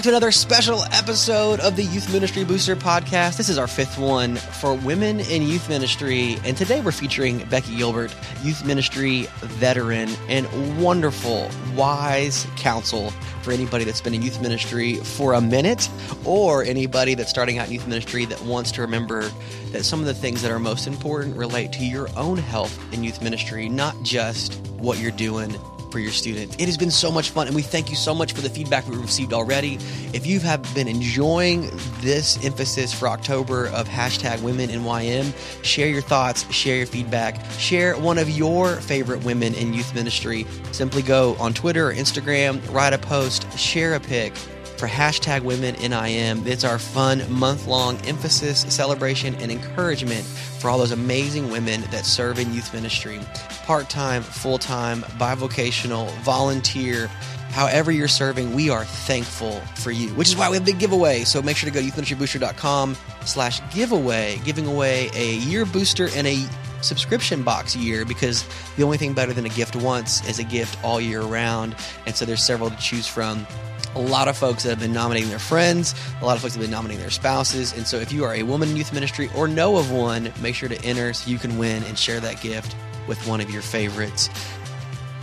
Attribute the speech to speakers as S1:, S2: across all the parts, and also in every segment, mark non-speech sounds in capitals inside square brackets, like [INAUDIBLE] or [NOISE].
S1: back to another special episode of the Youth Ministry Booster podcast. This is our fifth one for women in youth ministry. And today we're featuring Becky Gilbert, youth ministry veteran and wonderful, wise counsel for anybody that's been in youth ministry for a minute or anybody that's starting out in youth ministry that wants to remember that some of the things that are most important relate to your own health in youth ministry, not just what you're doing for your students. It has been so much fun, and we thank you so much for the feedback we've received already. If you have been enjoying this emphasis for October of hashtag women in YM, share your thoughts, share your feedback, share one of your favorite women in youth ministry. Simply go on Twitter or Instagram, write a post, share a pic for hashtag women NIM. It's our fun month long emphasis, celebration, and encouragement for all those amazing women that serve in youth ministry part time, full time, bivocational, volunteer. However, you're serving, we are thankful for you, which is why we have a big giveaway. So make sure to go to youthministrybooster.com slash giveaway, giving away a year booster and a subscription box year because the only thing better than a gift once is a gift all year round. And so there's several to choose from a lot of folks that have been nominating their friends, a lot of folks have been nominating their spouses. And so if you are a woman in youth ministry or know of one, make sure to enter so you can win and share that gift with one of your favorites.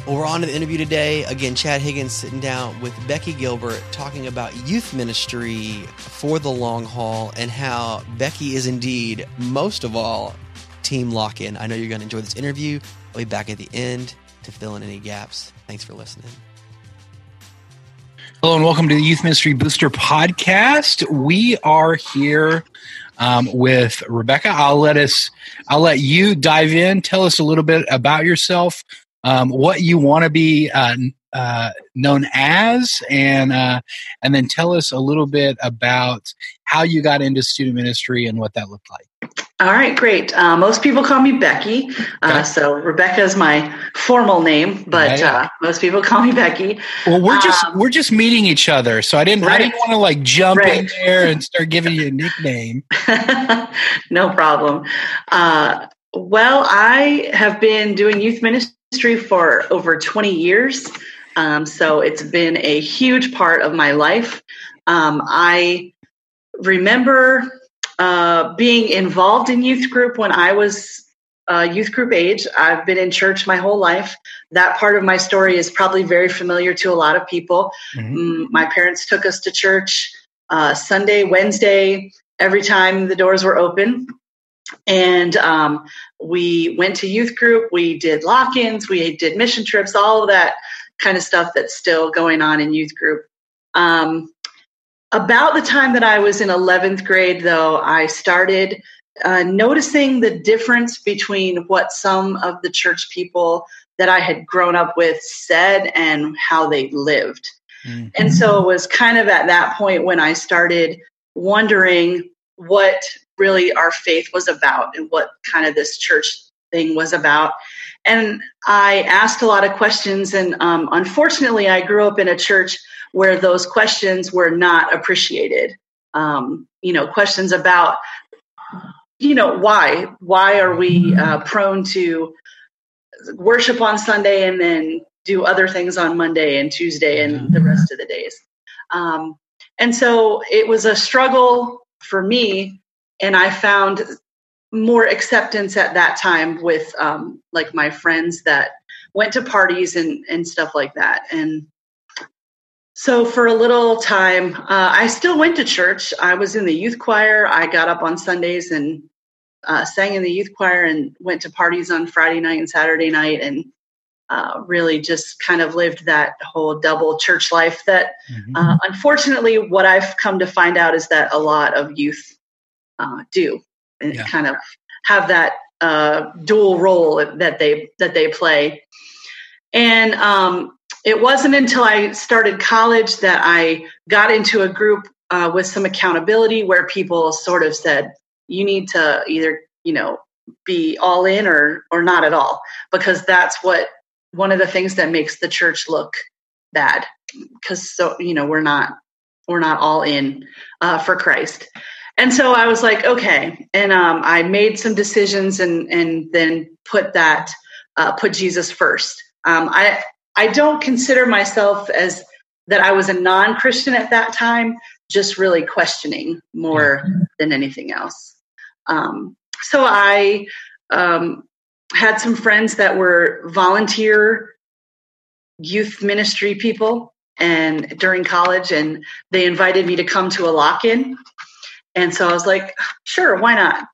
S1: Well, we're on to the interview today. Again, Chad Higgins sitting down with Becky Gilbert talking about youth ministry for the long haul and how Becky is indeed, most of all, team lock in. I know you're going to enjoy this interview. I'll be back at the end to fill in any gaps. Thanks for listening. Hello and welcome to the Youth Ministry Booster podcast. We are here um, with Rebecca. I'll let us, I'll let you dive in. Tell us a little bit about yourself, um, what you want to be uh, uh, known as, and uh, and then tell us a little bit about how you got into student ministry and what that looked like.
S2: All right, great. Uh, most people call me Becky. Uh. So Rebecca is my formal name, but uh, most people call me Becky.
S1: Well, we're just um, we're just meeting each other, so I didn't right. I didn't want to like jump right. in there and start giving you a nickname. [LAUGHS]
S2: no problem. Uh, well, I have been doing youth ministry for over twenty years, um, so it's been a huge part of my life. Um, I remember uh, being involved in youth group when I was uh, youth group age. I've been in church my whole life. That part of my story is probably very familiar to a lot of people. Mm-hmm. Mm, my parents took us to church uh, Sunday, Wednesday, every time the doors were open. And um, we went to youth group, we did lock ins, we did mission trips, all of that kind of stuff that's still going on in youth group. Um, about the time that I was in 11th grade, though, I started uh, noticing the difference between what some of the church people that I had grown up with said and how they lived. Mm-hmm. And so it was kind of at that point when I started wondering what really our faith was about and what kind of this church thing was about. And I asked a lot of questions. And um, unfortunately, I grew up in a church where those questions were not appreciated. Um, you know, questions about, you know, why? Why are we uh, prone to worship on Sunday and then do other things on Monday and Tuesday and the rest of the days? Um, and so it was a struggle for me. And I found more acceptance at that time with um, like my friends that went to parties and, and stuff like that. And so for a little time, uh, I still went to church. I was in the youth choir. I got up on Sundays and uh, sang in the youth choir and went to parties on Friday night and Saturday night and uh, really just kind of lived that whole double church life that mm-hmm. Uh, unfortunately what I've come to find out is that a lot of youth uh, do and yeah. kind of have that uh, dual role that they that they play. And um, it wasn't until I started college that I got into a group uh, with some accountability where people sort of said, you need to either, you know, be all in or or not at all because that's what one of the things that makes the church look bad because so you know we're not we're not all in uh, for Christ and so I was like okay and um, I made some decisions and and then put that uh, put Jesus first um, I I don't consider myself as that I was a non Christian at that time, just really questioning more mm-hmm. than anything else. Um, so I um, had some friends that were volunteer youth ministry people and during college and they invited me to come to a lock-in and so i was like sure why not?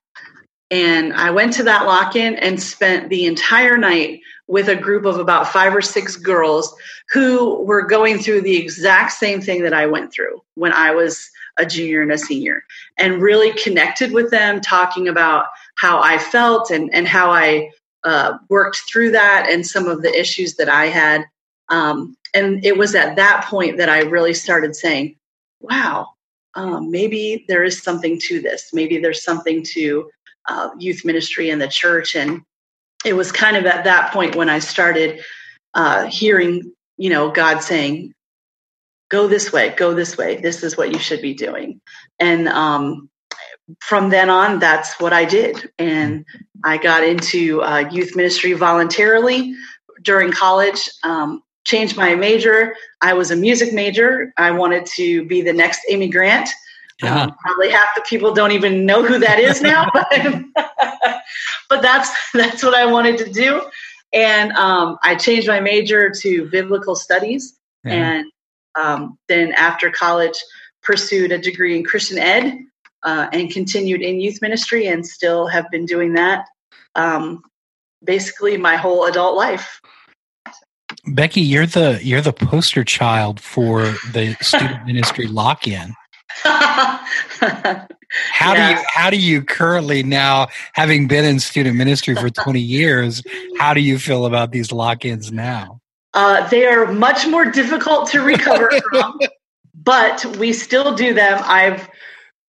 S2: And i went to that lock-in and spent the entire night with a group of about five or six girls who were going through the exact same thing that i went through when i was a junior and a senior and really connected with them talking about how i felt and, and how i uh, worked through that and some of the issues that i had. Um, and it was at that point that I really started saying, wow, um, maybe there is something to this. Maybe there's something to uh, youth ministry in the church. And it was kind of at that point when I started uh, hearing, you know, God saying, go this way, go this way. This is what you should be doing. And um, from then on, that's what I did. And I got into uh, youth ministry voluntarily during college. Um, changed my major. I was a music major. I wanted to be the next Amy Grant. Yeah. Um, probably half the people don't even know who that is now, [LAUGHS] but, [LAUGHS] but that's that's what I wanted to do. And um, I changed my major to biblical studies, yeah. and um, then after college, pursued a degree in Christian Ed uh, and continued in youth ministry, and still have been doing that um, basically my whole adult life.
S3: Becky, you're the you're the poster child for the student [LAUGHS] ministry lock-in. [LAUGHS] how yeah. do you how do you currently now having been in student ministry for 20 years how do you feel about these lock-ins now?
S2: Uh, they are much more difficult to recover [LAUGHS] from but we still do them. I've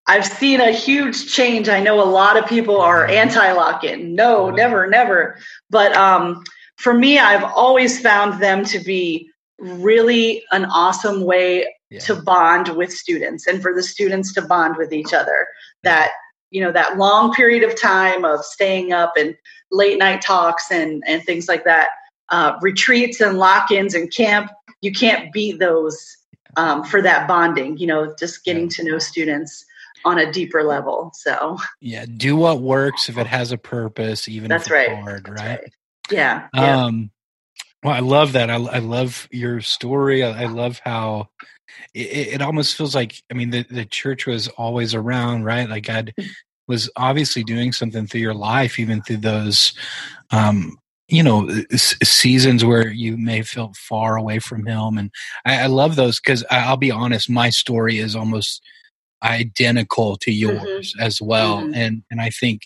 S2: i've seen a huge change. I know a lot of people are anti-lock-in. No never never. But um for me, I've always found them to be really an awesome way yeah. to bond with students and for the students to bond with each other. That, you know, that long period of time of staying up and late night talks and, and things like that, uh, retreats and lock ins and camp, you can't beat those um, for that bonding, you know, just getting to know students on a deeper level. So,
S3: yeah, do what works if it has a purpose, even
S2: That's
S3: if
S2: it's
S3: right. hard, right?
S2: right? Yeah.
S3: yeah. Um, well, I love that. I, I love your story. I, I love how it, it, almost feels like, I mean, the, the church was always around, right? Like God was obviously doing something through your life, even through those, um, you know, seasons where you may feel far away from Him. And I, I love those because I'll be honest, my story is almost identical to mm-hmm. yours mm-hmm. as well. Mm-hmm. And, and I think,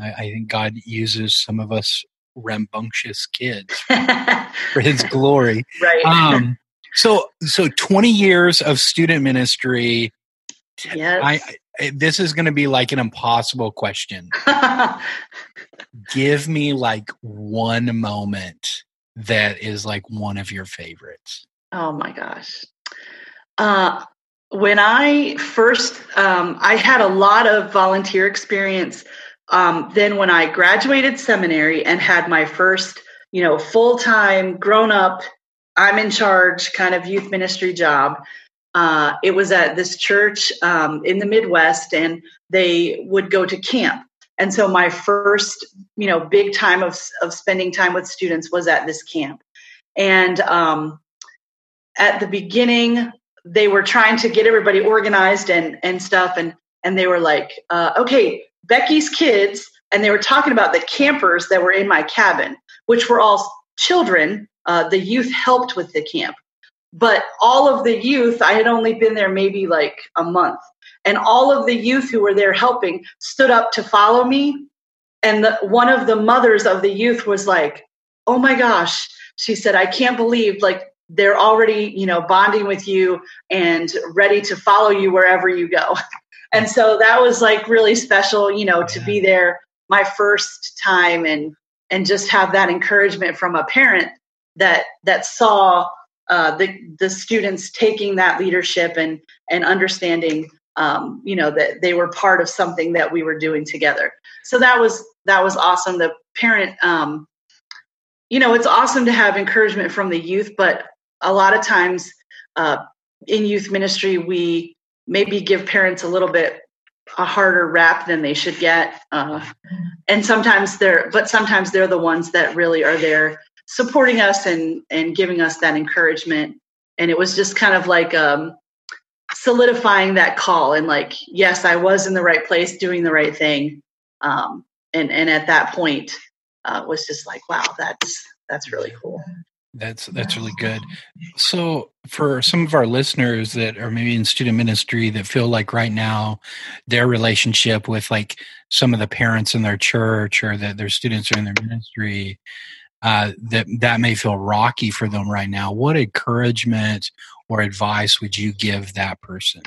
S3: I, I think God uses some of us rambunctious kids [LAUGHS] for his glory.
S2: Right.
S3: Um, so, so 20 years of student ministry.
S2: Yes.
S3: I, I, this is going to be like an impossible question. [LAUGHS] Give me like one moment that is like one of your favorites.
S2: Oh my gosh. Uh, when I first, um, I had a lot of volunteer experience um, then when I graduated seminary and had my first, you know, full time, grown up, I'm in charge kind of youth ministry job. Uh, it was at this church um, in the Midwest, and they would go to camp. And so my first, you know, big time of of spending time with students was at this camp. And um, at the beginning, they were trying to get everybody organized and and stuff, and and they were like, uh, okay, Becky's kids, and they were talking about the campers that were in my cabin, which were all children. Uh, the youth helped with the camp. But all of the youth, I had only been there maybe like a month. And all of the youth who were there helping stood up to follow me. And the, one of the mothers of the youth was like, Oh my gosh. She said, I can't believe like they're already, you know, bonding with you and ready to follow you wherever you go. [LAUGHS] and so that was like really special you know to be there my first time and and just have that encouragement from a parent that that saw uh, the the students taking that leadership and and understanding um, you know that they were part of something that we were doing together. So that was that was awesome. The parent um, you know it's awesome to have encouragement from the youth but a lot of times uh, in youth ministry, we maybe give parents a little bit a harder rap than they should get. Uh, and sometimes they're, but sometimes they're the ones that really are there supporting us and, and giving us that encouragement. And it was just kind of like, um, solidifying that call and like, yes, I was in the right place doing the right thing. Um, and, and at that point, uh, was just like, wow, that's, that's really cool.
S3: That's that's really good. So for some of our listeners that are maybe in student ministry that feel like right now their relationship with like some of the parents in their church or that their students are in their ministry uh, that that may feel rocky for them right now. What encouragement or advice would you give that person?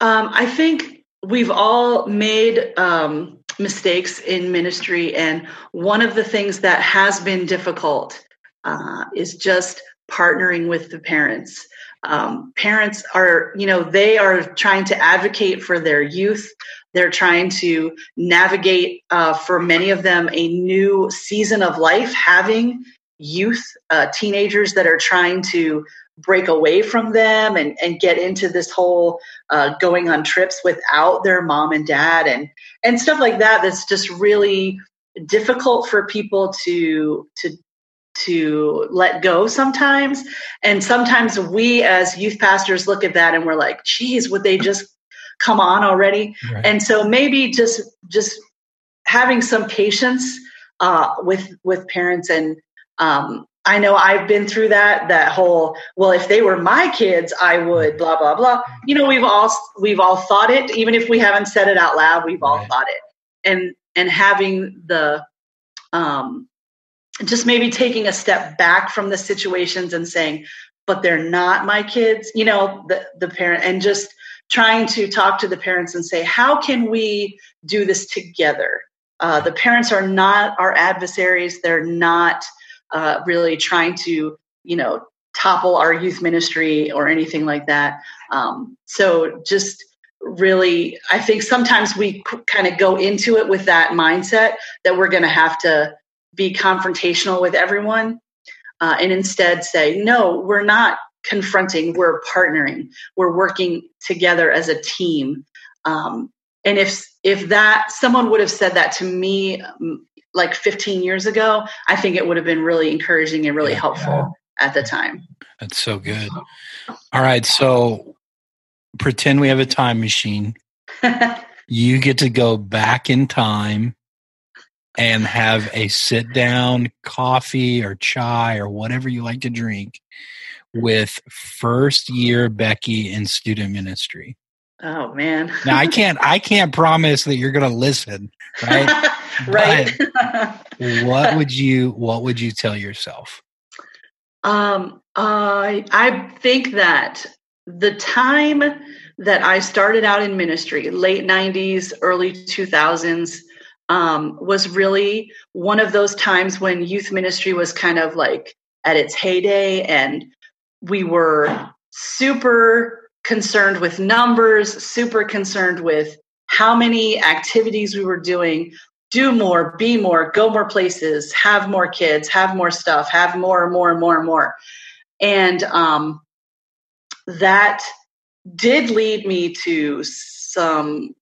S2: Um, I think we've all made um, mistakes in ministry, and one of the things that has been difficult uh, is just partnering with the parents. Um, parents are, you know, they are trying to advocate for their youth. They're trying to navigate, uh, for many of them, a new season of life, having youth, uh, teenagers that are trying to break away from them and, and get into this whole uh, going on trips without their mom and dad and and stuff like that that's just really difficult for people to to to let go sometimes. And sometimes we as youth pastors look at that and we're like, geez, would they just come on already? Right. And so maybe just just having some patience uh, with with parents and um, I know I've been through that that whole well if they were my kids I would blah blah blah you know we've all we've all thought it even if we haven't said it out loud we've all right. thought it and and having the um just maybe taking a step back from the situations and saying but they're not my kids you know the the parent and just trying to talk to the parents and say how can we do this together? Uh, the parents are not our adversaries. They're not uh, really trying to you know topple our youth ministry or anything like that. Um, so just really i think sometimes we kind of go into it with that mindset that we're going to have to be confrontational with everyone uh, and instead say, no, we're not confronting, we're partnering, we're working together as a team. Um, and if if that someone would have said that to me um, like 15 years ago, I think it would have been really encouraging and really yeah, helpful yeah. at the time.
S3: That's so good. All right, so pretend we have a time machine. [LAUGHS] you get to go back in time and have a sit down coffee or chai or whatever you like to drink with first year Becky in student ministry.
S2: Oh man.
S3: now I can't I can't promise that you're going to listen, right? [LAUGHS]
S2: right.
S3: what would you what would you tell yourself?
S2: Um I I think that the time that I started out in ministry, late 90s, early 2000s, um, was really one of those times when youth ministry was kind of like at its heyday and we were super concerned with numbers super concerned with how many activities we were doing do more be more go more places have more kids have more stuff have more and more and more and more. And um, that did lead me to some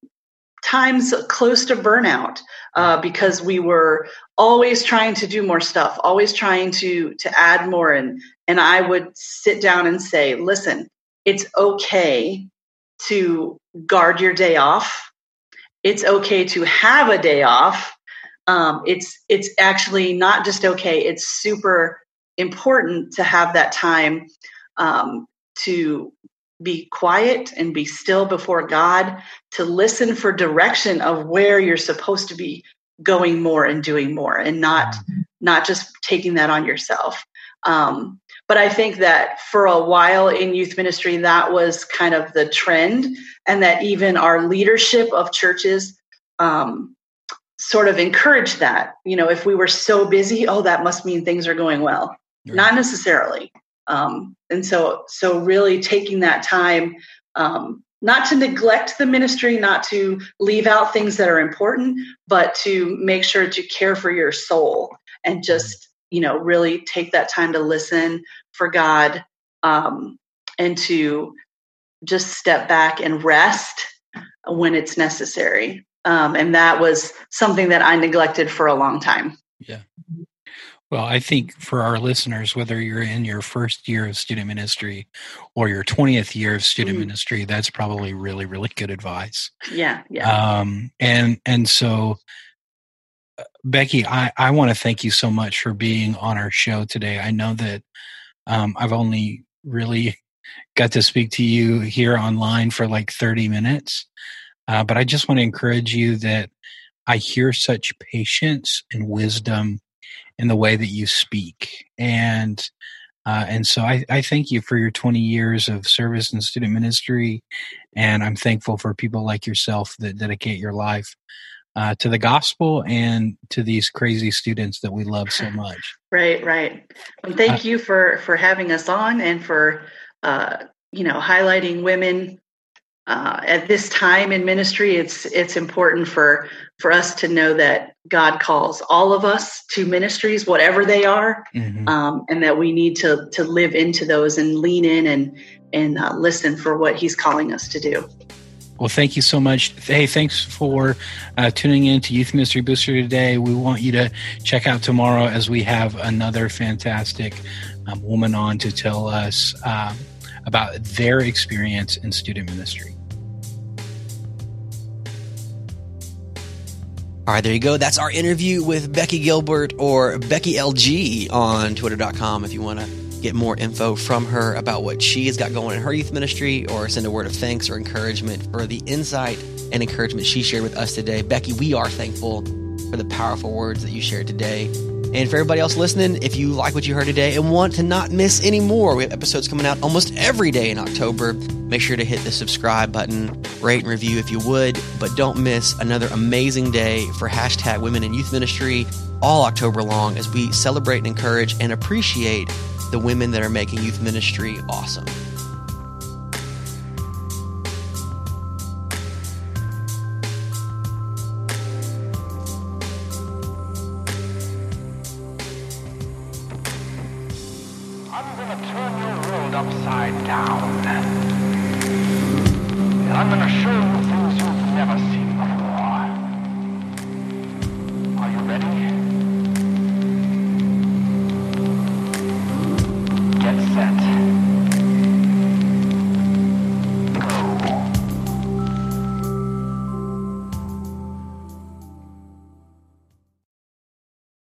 S2: times close to burnout uh, because we were always trying to do more stuff, always trying to to add more. And and I would sit down and say, listen, it's okay to guard your day off. It's okay to have a day off. Um, it's it's actually not just okay. It's super important to have that time um, to be quiet and be still before God, to listen for direction of where you're supposed to be going more and doing more and not not just taking that on yourself. Um, but I think that for a while in youth ministry, that was kind of the trend, and that even our leadership of churches um, sort of encouraged that. You know, if we were so busy, oh, that must mean things are going well. Right. Not necessarily. Um, and so, so really taking that time, um, not to neglect the ministry, not to leave out things that are important, but to make sure to care for your soul and just, you know, really take that time to listen for God. Um, and to just step back and rest when it's necessary. Um, and that was something that I neglected for a long time.
S3: Yeah. Well, I think for our listeners, whether you're in your first year of student ministry or your 20th year of student mm-hmm. ministry, that's probably really, really good advice.
S2: Yeah. Yeah.
S3: Um, and, and so, uh, Becky, I, I want to thank you so much for being on our show today. I know that um, I've only really got to speak to you here online for like 30 minutes. Uh, but I just want to encourage you that I hear such patience and wisdom in the way that you speak. And uh, and so I, I thank you for your 20 years of service in student ministry. And I'm thankful for people like yourself that dedicate your life uh, to the gospel and to these crazy students that we love so much. [LAUGHS]
S2: Right, right. Well, thank uh, you for for having us on and for uh, you know highlighting women uh, at this time in ministry, it's it's important for for us to know that God calls all of us to ministries, whatever they are, mm-hmm. um, and that we need to to live into those and lean in and and uh, listen for what He's calling us to do.
S3: Well, thank you so much. Hey, thanks for uh, tuning in to Youth Ministry Booster today. We want you to check out tomorrow as we have another fantastic um, woman on to tell us um, about their experience in student ministry.
S1: All right, there you go. That's our interview with Becky Gilbert or Becky LG on twitter.com if you want to get more info from her about what she has got going in her youth ministry or send a word of thanks or encouragement for the insight and encouragement she shared with us today. Becky, we are thankful for the powerful words that you shared today. And for everybody else listening, if you like what you heard today and want to not miss any more, we have episodes coming out almost every day in October. Make sure to hit the subscribe button, rate and review if you would, but don't miss another amazing day for hashtag Women in Youth Ministry all October long as we celebrate and encourage and appreciate the women that are making youth ministry awesome.
S4: Upside down. And I'm going to show you